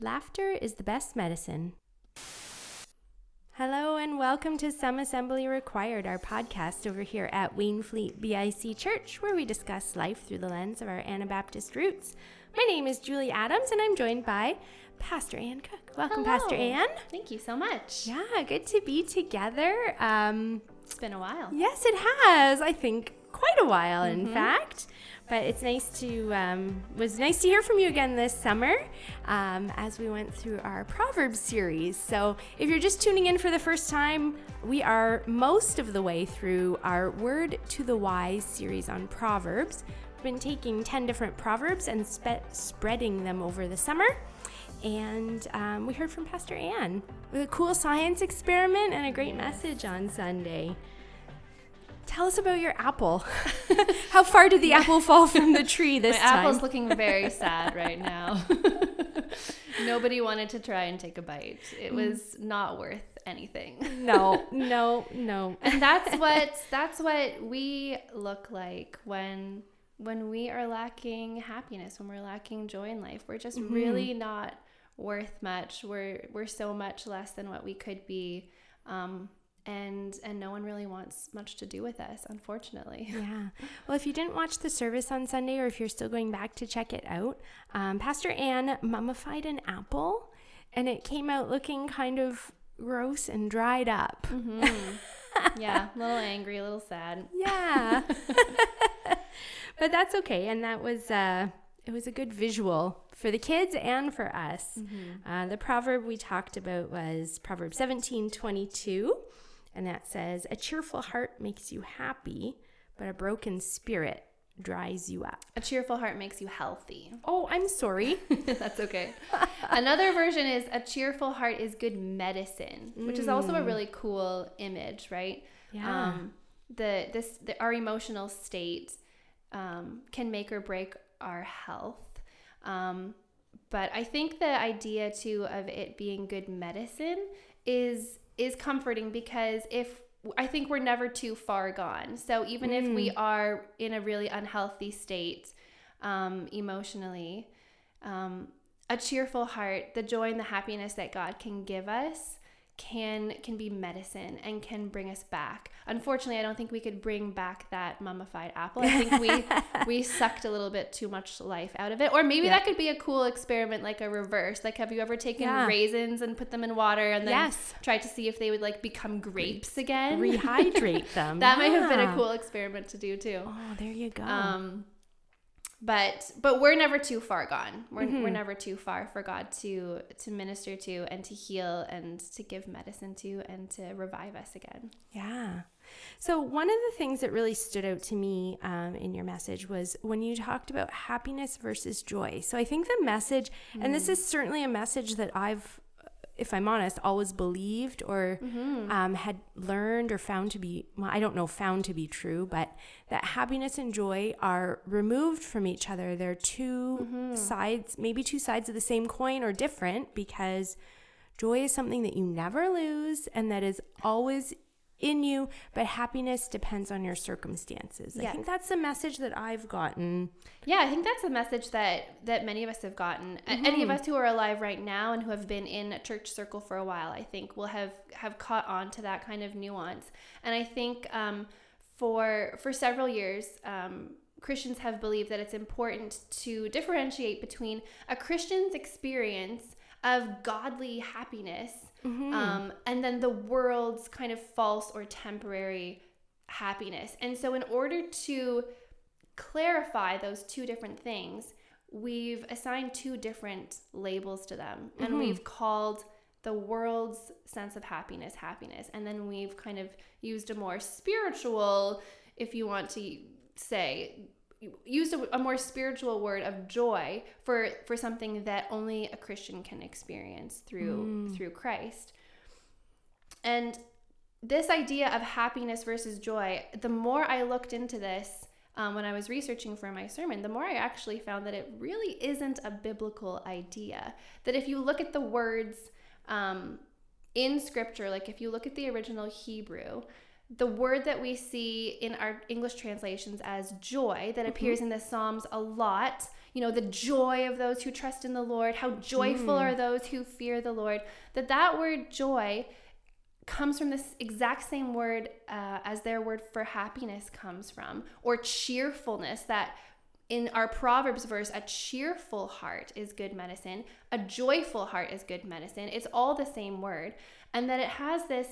Laughter is the best medicine. Hello and welcome to Some Assembly Required, our podcast over here at Wainfleet BIC Church, where we discuss life through the lens of our Anabaptist roots. My name is Julie Adams, and I'm joined by Pastor Ann Cook. Welcome, Hello. Pastor Ann. Thank you so much. Yeah, good to be together. Um, It's been a while. yes, it has. I think quite a while, in fact. But it's nice to um, was nice to hear from you again this summer um, as we went through our Proverbs series. So if you're just tuning in for the first time, we are most of the way through our Word to the Wise series on Proverbs. We've been taking ten different proverbs and spe- spreading them over the summer. And um, we heard from Pastor Ann with a cool science experiment and a great message on Sunday. Tell us about your apple. How far did the apple fall from the tree this My time? apple's looking very sad right now. Nobody wanted to try and take a bite. It was not worth anything. no, no, no. And that's what that's what we look like when when we are lacking happiness, when we're lacking joy in life. We're just really not worth much. We're we're so much less than what we could be. Um, and and no one really wants much to do with us, unfortunately. Yeah. Well, if you didn't watch the service on Sunday or if you're still going back to check it out, um, Pastor Ann mummified an apple and it came out looking kind of gross and dried up. Yeah, a little angry, a little sad. Yeah. but that's okay. And that was uh it was a good visual for the kids and for us. Uh, the proverb we talked about was Proverb 17 22. And that says, A cheerful heart makes you happy, but a broken spirit dries you up. A cheerful heart makes you healthy. Oh, I'm sorry. That's okay. Another version is a cheerful heart is good medicine, which is also a really cool image, right? Yeah. Um, the this the, our emotional state um, can make or break our health. Um, but I think the idea too of it being good medicine is is comforting because if I think we're never too far gone. So even if we are in a really unhealthy state um, emotionally, um, a cheerful heart, the joy and the happiness that God can give us can can be medicine and can bring us back. Unfortunately, I don't think we could bring back that mummified apple. I think we we sucked a little bit too much life out of it. Or maybe Yeah. that could be a cool experiment like a reverse. Like have you ever taken Yeah. raisins and put them in water and then Yes. tried to see if they would like become grapes again? Rehydrate them. that might have been a cool experiment to do too. Oh, there you go. Um, but but we're never too far gone. We're, Mm-hmm. we're never too far for God to to minister to and to heal and to give medicine to and to revive us again. Yeah. So, one of the things that really stood out to me um, in your message was when you talked about happiness versus joy. So, I think the message, and this is certainly a message that I've, if I'm honest, always believed or um, had learned or found to be, well, I don't know, found to be true, but that happiness and joy are removed from each other. They're 2 sides, maybe two sides of the same coin or different because joy is something that you never lose and that is always in you, but happiness depends on your circumstances. I think that's the message that I've gotten. Yeah, I think that's the message that that many of us have gotten. A- Any of us who are alive right now and who have been in a church circle for a while, I think, will have have caught on to that kind of nuance. And I think um, for for several years. Um, Christians have believed that it's important to differentiate between a Christian's experience of godly happiness um, and then the world's kind of false or temporary happiness. And so, in order to clarify those two different things, we've assigned two different labels to them. And we've called the world's sense of happiness happiness. And then we've kind of used a more spiritual, if you want to say, used a, a more spiritual word of joy for for something that only a Christian can experience through through Christ. And this idea of happiness versus joy, the more I looked into this um, when I was researching for my sermon, the more I actually found that it really isn't a biblical idea. That if you look at the words um, in scripture, like if you look at the original Hebrew, the word that we see in our English translations as joy that appears in the Psalms a lot, you know, the joy of those who trust in the Lord, how joyful are those who fear the Lord, that that word joy comes from this exact same word uh, as their word for happiness comes from, or cheerfulness, that in our Proverbs verse, a cheerful heart is good medicine, a joyful heart is good medicine. It's all the same word. And that it has this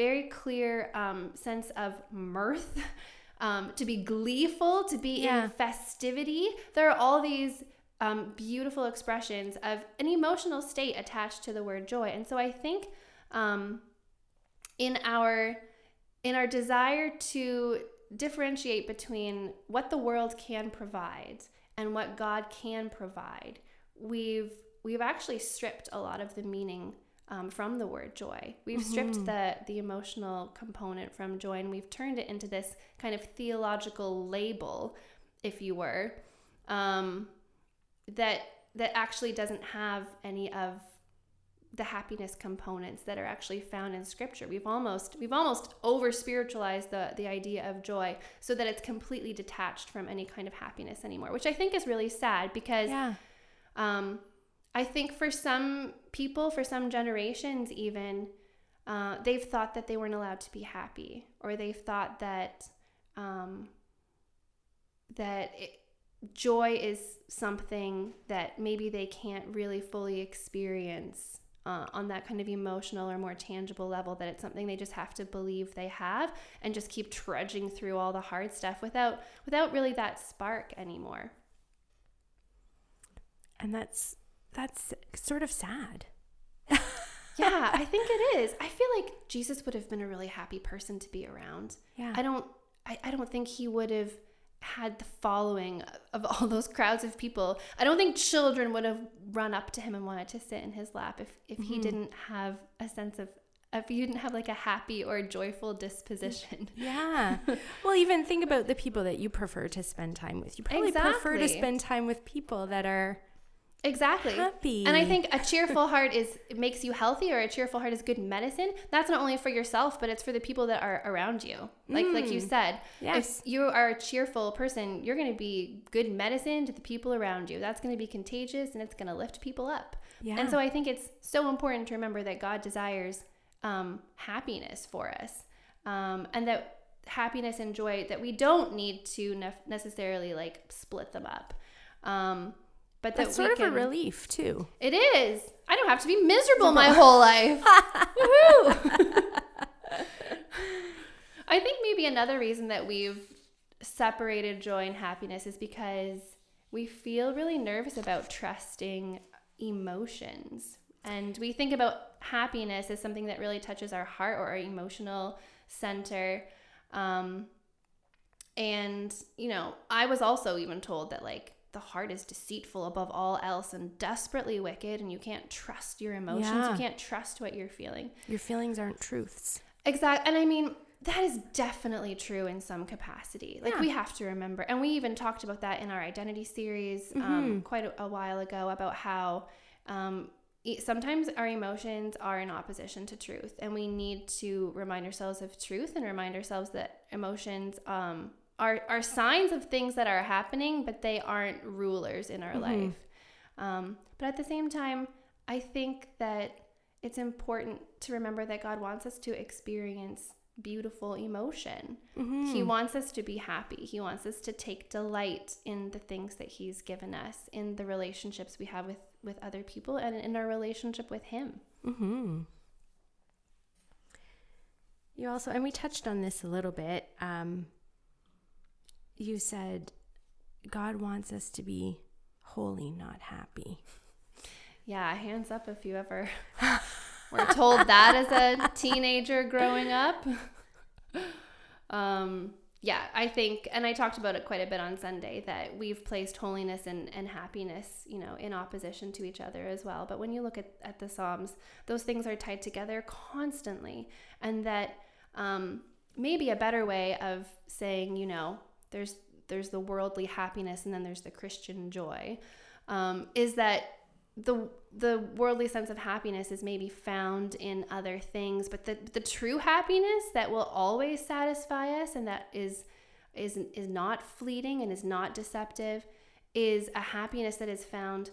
very clear um, sense of mirth, um, to be gleeful, to be yeah. in festivity. There are all these um, beautiful expressions of an emotional state attached to the word joy. And so I think um, in our in our desire to differentiate between what the world can provide and what God can provide, we've we've actually stripped a lot of the meaning um, from the word joy. We've mm-hmm. stripped the the emotional component from joy, and we've turned it into this kind of theological label, if you were, um, that that actually doesn't have any of the happiness components that are actually found in scripture. We've almost we've almost over spiritualized the the idea of joy so that it's completely detached from any kind of happiness anymore, which I think is really sad because yeah. um, I think for some people, for some generations even, uh, they've thought that they weren't allowed to be happy, or they've thought that um, that it, joy is something that maybe they can't really fully experience uh, on that kind of emotional or more tangible level that it's something they just have to believe they have and just keep trudging through all the hard stuff without without really that spark anymore. And that's that's sort of sad yeah i think it is i feel like jesus would have been a really happy person to be around yeah i don't i, I don't think he would have had the following of all those crowds of people. I don't think children would have run up to him and wanted to sit in his lap if, if mm-hmm. he didn't have a sense of if you didn't have like a happy or joyful disposition. Yeah. well, even think about the people that you prefer to spend time with. You probably exactly. prefer to spend time with people that are Exactly. Happy. And I think a cheerful heart is it makes you healthy or a cheerful heart is good medicine. That's not only for yourself, but it's for the people that are around you. Like mm. like you mm. said, yes. if you are a cheerful person, you're going to be good medicine to the people around you. That's going to be contagious and it's going to lift people up. Yeah. And so I think it's so important to remember that God desires um, happiness for us. Um, and that happiness and joy that we don't need to ne- necessarily like split them up. Um, but that that's sort can, of a relief too. It is. I don't have to be miserable my whole life. Woohoo! I think maybe another reason that we've separated joy and happiness is because we feel really nervous about trusting emotions. And we think about happiness as something that really touches our heart or our emotional center. Um, and, you know, I was also even told that, like, the heart is deceitful above all else and desperately wicked and you can't trust your emotions yeah. you can't trust what you're feeling your feelings aren't truths exactly and i mean that is definitely true in some capacity like yeah. we have to remember and we even talked about that in our identity series um, mm-hmm. um, quite a, a, while ago about how um, sometimes our emotions are in opposition to truth and we need to remind ourselves of truth and remind ourselves that emotions um, are are signs of things that are happening, but they aren't rulers in our mm-hmm. life. Um, but at the same time, I think that it's important to remember that God wants us to experience beautiful emotion. Mm-hmm. He wants us to be happy. He wants us to take delight in the things that He's given us, in the relationships we have with with other people, and in our relationship with Him. Mm-hmm. You also, and we touched on this a little bit. Um, you said God wants us to be holy, not happy. Yeah, hands up if you ever were told that as a teenager growing up. Um, yeah, I think, and I talked about it quite a bit on Sunday, that we've placed holiness and, and happiness, you know, in opposition to each other as well. But when you look at, at the Psalms, those things are tied together constantly. And that um, maybe a better way of saying, you know, there's there's the worldly happiness and then there's the Christian joy. Um, is that the the worldly sense of happiness is maybe found in other things, but the the true happiness that will always satisfy us and that is is is not fleeting and is not deceptive is a happiness that is found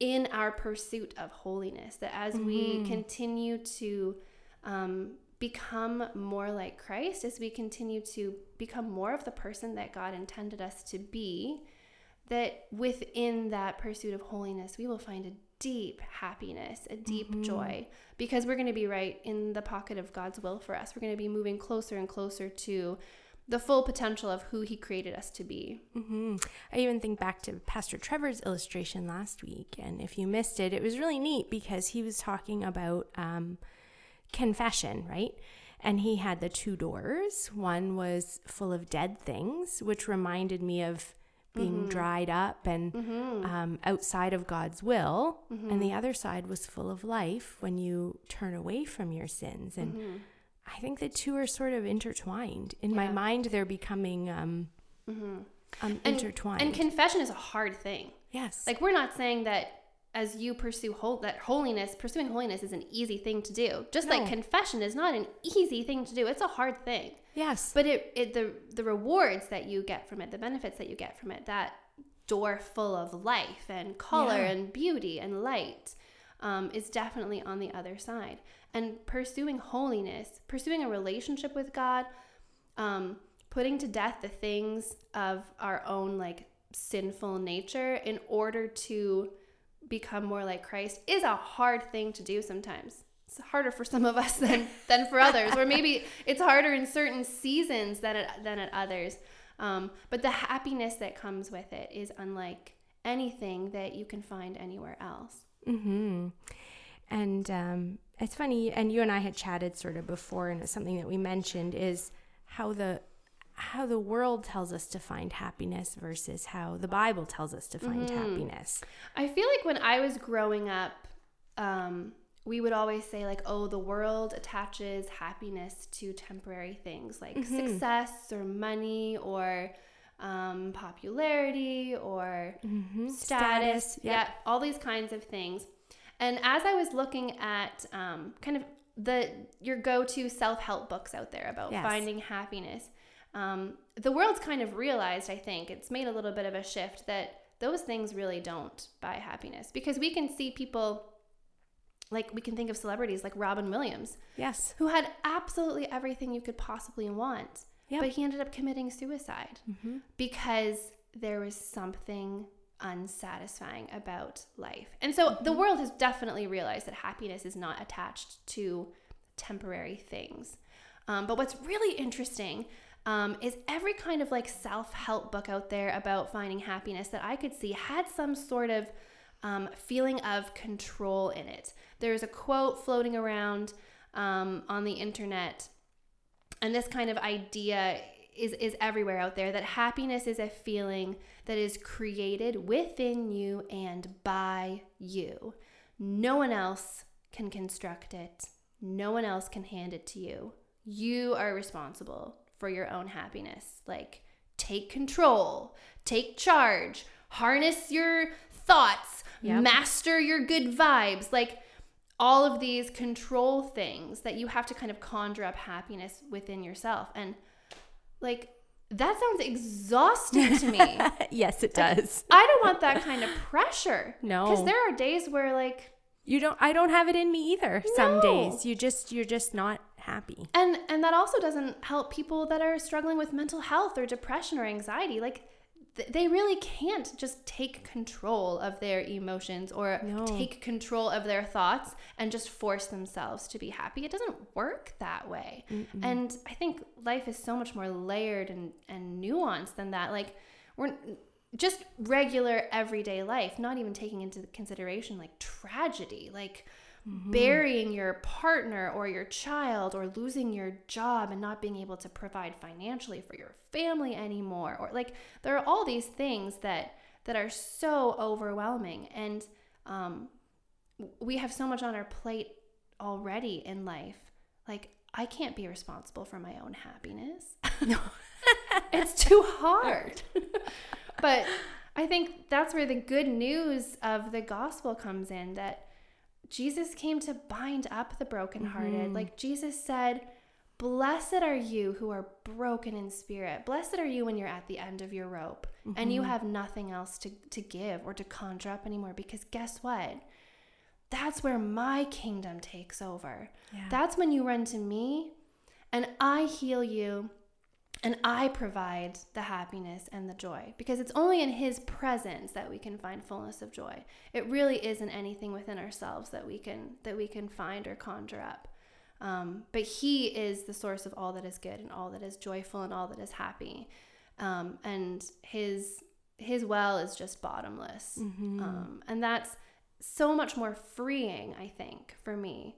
in our pursuit of holiness. That as mm-hmm. we continue to um, become more like Christ, as we continue to become more of the person that God intended us to be, that within that pursuit of holiness, we will find a deep happiness, a deep mm-hmm. joy, because we're going to be right in the pocket of God's will for us. We're going to be moving closer and closer to the full potential of who He created us to be. Mm-hmm. I even think back to Pastor Trevor's illustration last week, and if you missed it, it was really neat because he was talking about um, confession, right? And he had the two doors. One was full of dead things, which reminded me of being mm-hmm. dried up and mm-hmm. um, outside of God's will. Mm-hmm. And the other side was full of life when you turn away from your sins. And mm-hmm. I think the two are sort of intertwined. In yeah. my mind, they're becoming um, mm-hmm. um, and, intertwined. And confession is a hard thing. Yes. Like, we're not saying that as you pursue whole, that holiness, pursuing holiness is an easy thing to do. Just no. like confession is not an easy thing to do. It's a hard thing. Yes. But it, it the the rewards that you get from it, the benefits that you get from it, that door full of life and color yeah. and beauty and light um, is definitely on the other side. And pursuing holiness, pursuing a relationship with God, um, putting to death the things of our own like sinful nature in order to become more like Christ is a hard thing to do sometimes. It's harder for some of us than than for others, or maybe it's harder in certain seasons than at, than at others. Um, but the happiness that comes with it is unlike anything that you can find anywhere else. Mm-hmm. And um, it's funny, and you and I had chatted sort of before, and it's something that we mentioned is how the how the world tells us to find happiness versus how the Bible tells us to find mm-hmm. happiness. I feel like when I was growing up, um, we would always say like, "Oh, the world attaches happiness to temporary things like mm-hmm. success or money or." Um, popularity or mm-hmm. status, status. Yep. yeah, all these kinds of things. And as I was looking at um, kind of the your go-to self-help books out there about yes. finding happiness, um, the world's kind of realized, I think, it's made a little bit of a shift that those things really don't buy happiness because we can see people like we can think of celebrities like Robin Williams. Yes. Who had absolutely everything you could possibly want. Yep. But he ended up committing suicide mm-hmm. because there was something unsatisfying about life. And so mm-hmm. the world has definitely realized that happiness is not attached to temporary things. Um, but what's really interesting um, is every kind of like self help book out there about finding happiness that I could see had some sort of um, feeling of control in it. There's a quote floating around um, on the internet, and this kind of idea is, is everywhere out there that happiness is a feeling that is created within you and by you. No one else can construct it, no one else can hand it to you. You are responsible for your own happiness. Like, take control, take charge, harness your thoughts, yep. master your good vibes. Like, all of these control things that you have to kind of conjure up happiness within yourself. And like that sounds exhausting to me. yes, it does. I don't want that kind of pressure. No. Because there are days where like you don't I don't have it in me either. No. Some days. You just you're just not happy. And and that also doesn't help people that are struggling with mental health or depression or anxiety. Like they really can't just take control of their emotions or no. take control of their thoughts and just force themselves to be happy. It doesn't work that way. mm And I think life is so much more layered and, and nuanced than that. Like, we're just regular everyday life, not even taking into consideration like tragedy. Like, mm-hmm. burying your partner or your child or losing your job and not being able to provide financially for your family anymore or like there are all these things that that are so overwhelming. And um, we have so much on our plate already in life. Like i can't be responsible for my own happiness. No it's too hard. But I think that's where the good news of the gospel comes in that Jesus came to bind up the brokenhearted. Mm-hmm. Like Jesus said, Blessed are you who are broken in spirit. Blessed are you when you're at the end of your rope and Mm-hmm. you have nothing else to, to give or to conjure up anymore. Because guess what? That's where my kingdom takes over. Yeah. That's when you run to me and I heal you and I provide the happiness and the joy because it's only in His presence that we can find fullness of joy. It really isn't anything within ourselves that we can that we can find or conjure up. Um, but He is the source of all that is good and all that is joyful and all that is happy. Um, and His His well is just bottomless, Mm-hmm. um, and that's so much more freeing, I think, for me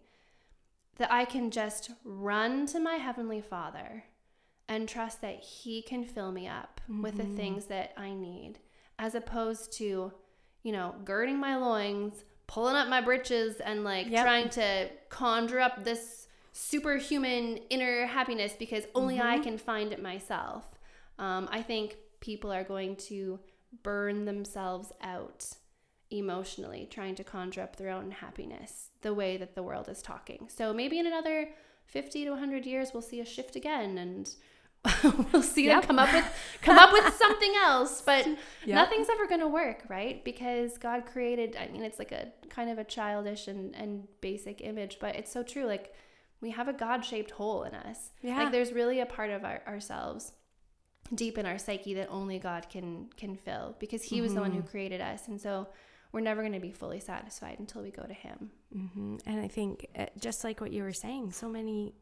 that I can just run to my Heavenly Father and trust that He can fill me up with the things that I need, as opposed to, you know, girding my loins, pulling up my britches, and like Yep. trying to conjure up this superhuman inner happiness because only I can find it myself. Um, I think people are going to burn themselves out emotionally trying to conjure up their own happiness the way that the world is talking. So maybe in another 50 to 100 years we'll see a shift again and we'll see Yep. them come up with come up with something else, but Yep. nothing's ever going to work, right? Because God created I mean it's like a kind of a childish and and basic image, but it's so true like we have a God-shaped hole in us. Yeah. Like there's really a part of our, ourselves deep in our psyche that only God can can fill because he was the one who created us. And so we're never going to be fully satisfied until we go to him. hmm And I think uh, just like what you were saying, so many,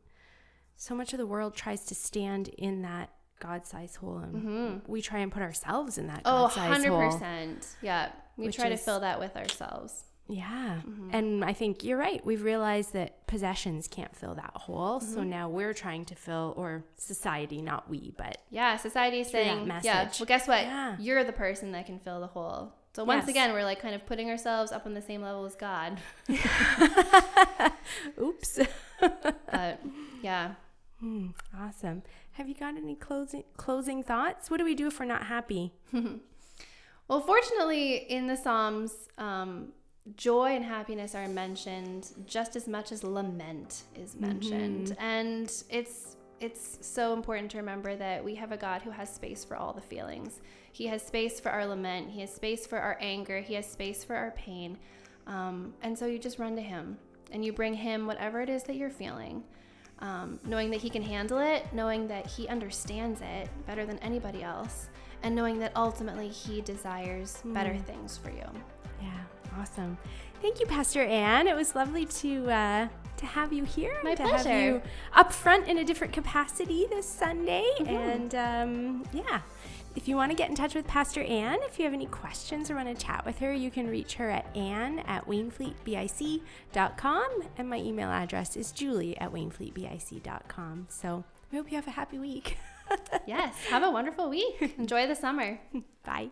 so much of the world tries to stand in that God-sized hole, and mm-hmm. we try and put ourselves in that Oh, God-sized hole. 100%. Yeah. We try is- to fill that with ourselves. Yeah. Mm-hmm. And I think you're right. We've realized that possessions can't fill that hole. So mm-hmm. now we're trying to fill, or society, not we, but Yeah, society is saying, yeah, well, guess what? Yeah. You're the person that can fill the hole. So once Yes. again, we're like kind of putting ourselves up on the same level as God. oops. But yeah. Hmm, awesome. Have you got any closing closing thoughts? What do we do if we're not happy? Well, fortunately, in the Psalms, um, joy and happiness are mentioned just as much as lament is mentioned, and it's it's so important to remember that we have a God who has space for all the feelings. He has space for our lament. He has space for our anger. He has space for our pain, um, and so you just run to Him and you bring Him whatever it is that you're feeling. Um, knowing that he can handle it, knowing that he understands it better than anybody else, and knowing that ultimately he desires better things for you. Yeah, awesome. Thank you, Pastor Ann. It was lovely to uh, to have you here. My to have you up front in a different capacity this Sunday. Mm-hmm. And um, yeah, if you want to get in touch with Pastor Ann, if you have any questions or want to chat with her, you can reach her at ann at wainfleetbic.com. And my email address is julie at wainfleetbic.com. So I hope you have a happy week. Yes, have a wonderful week. Enjoy the summer. Bye.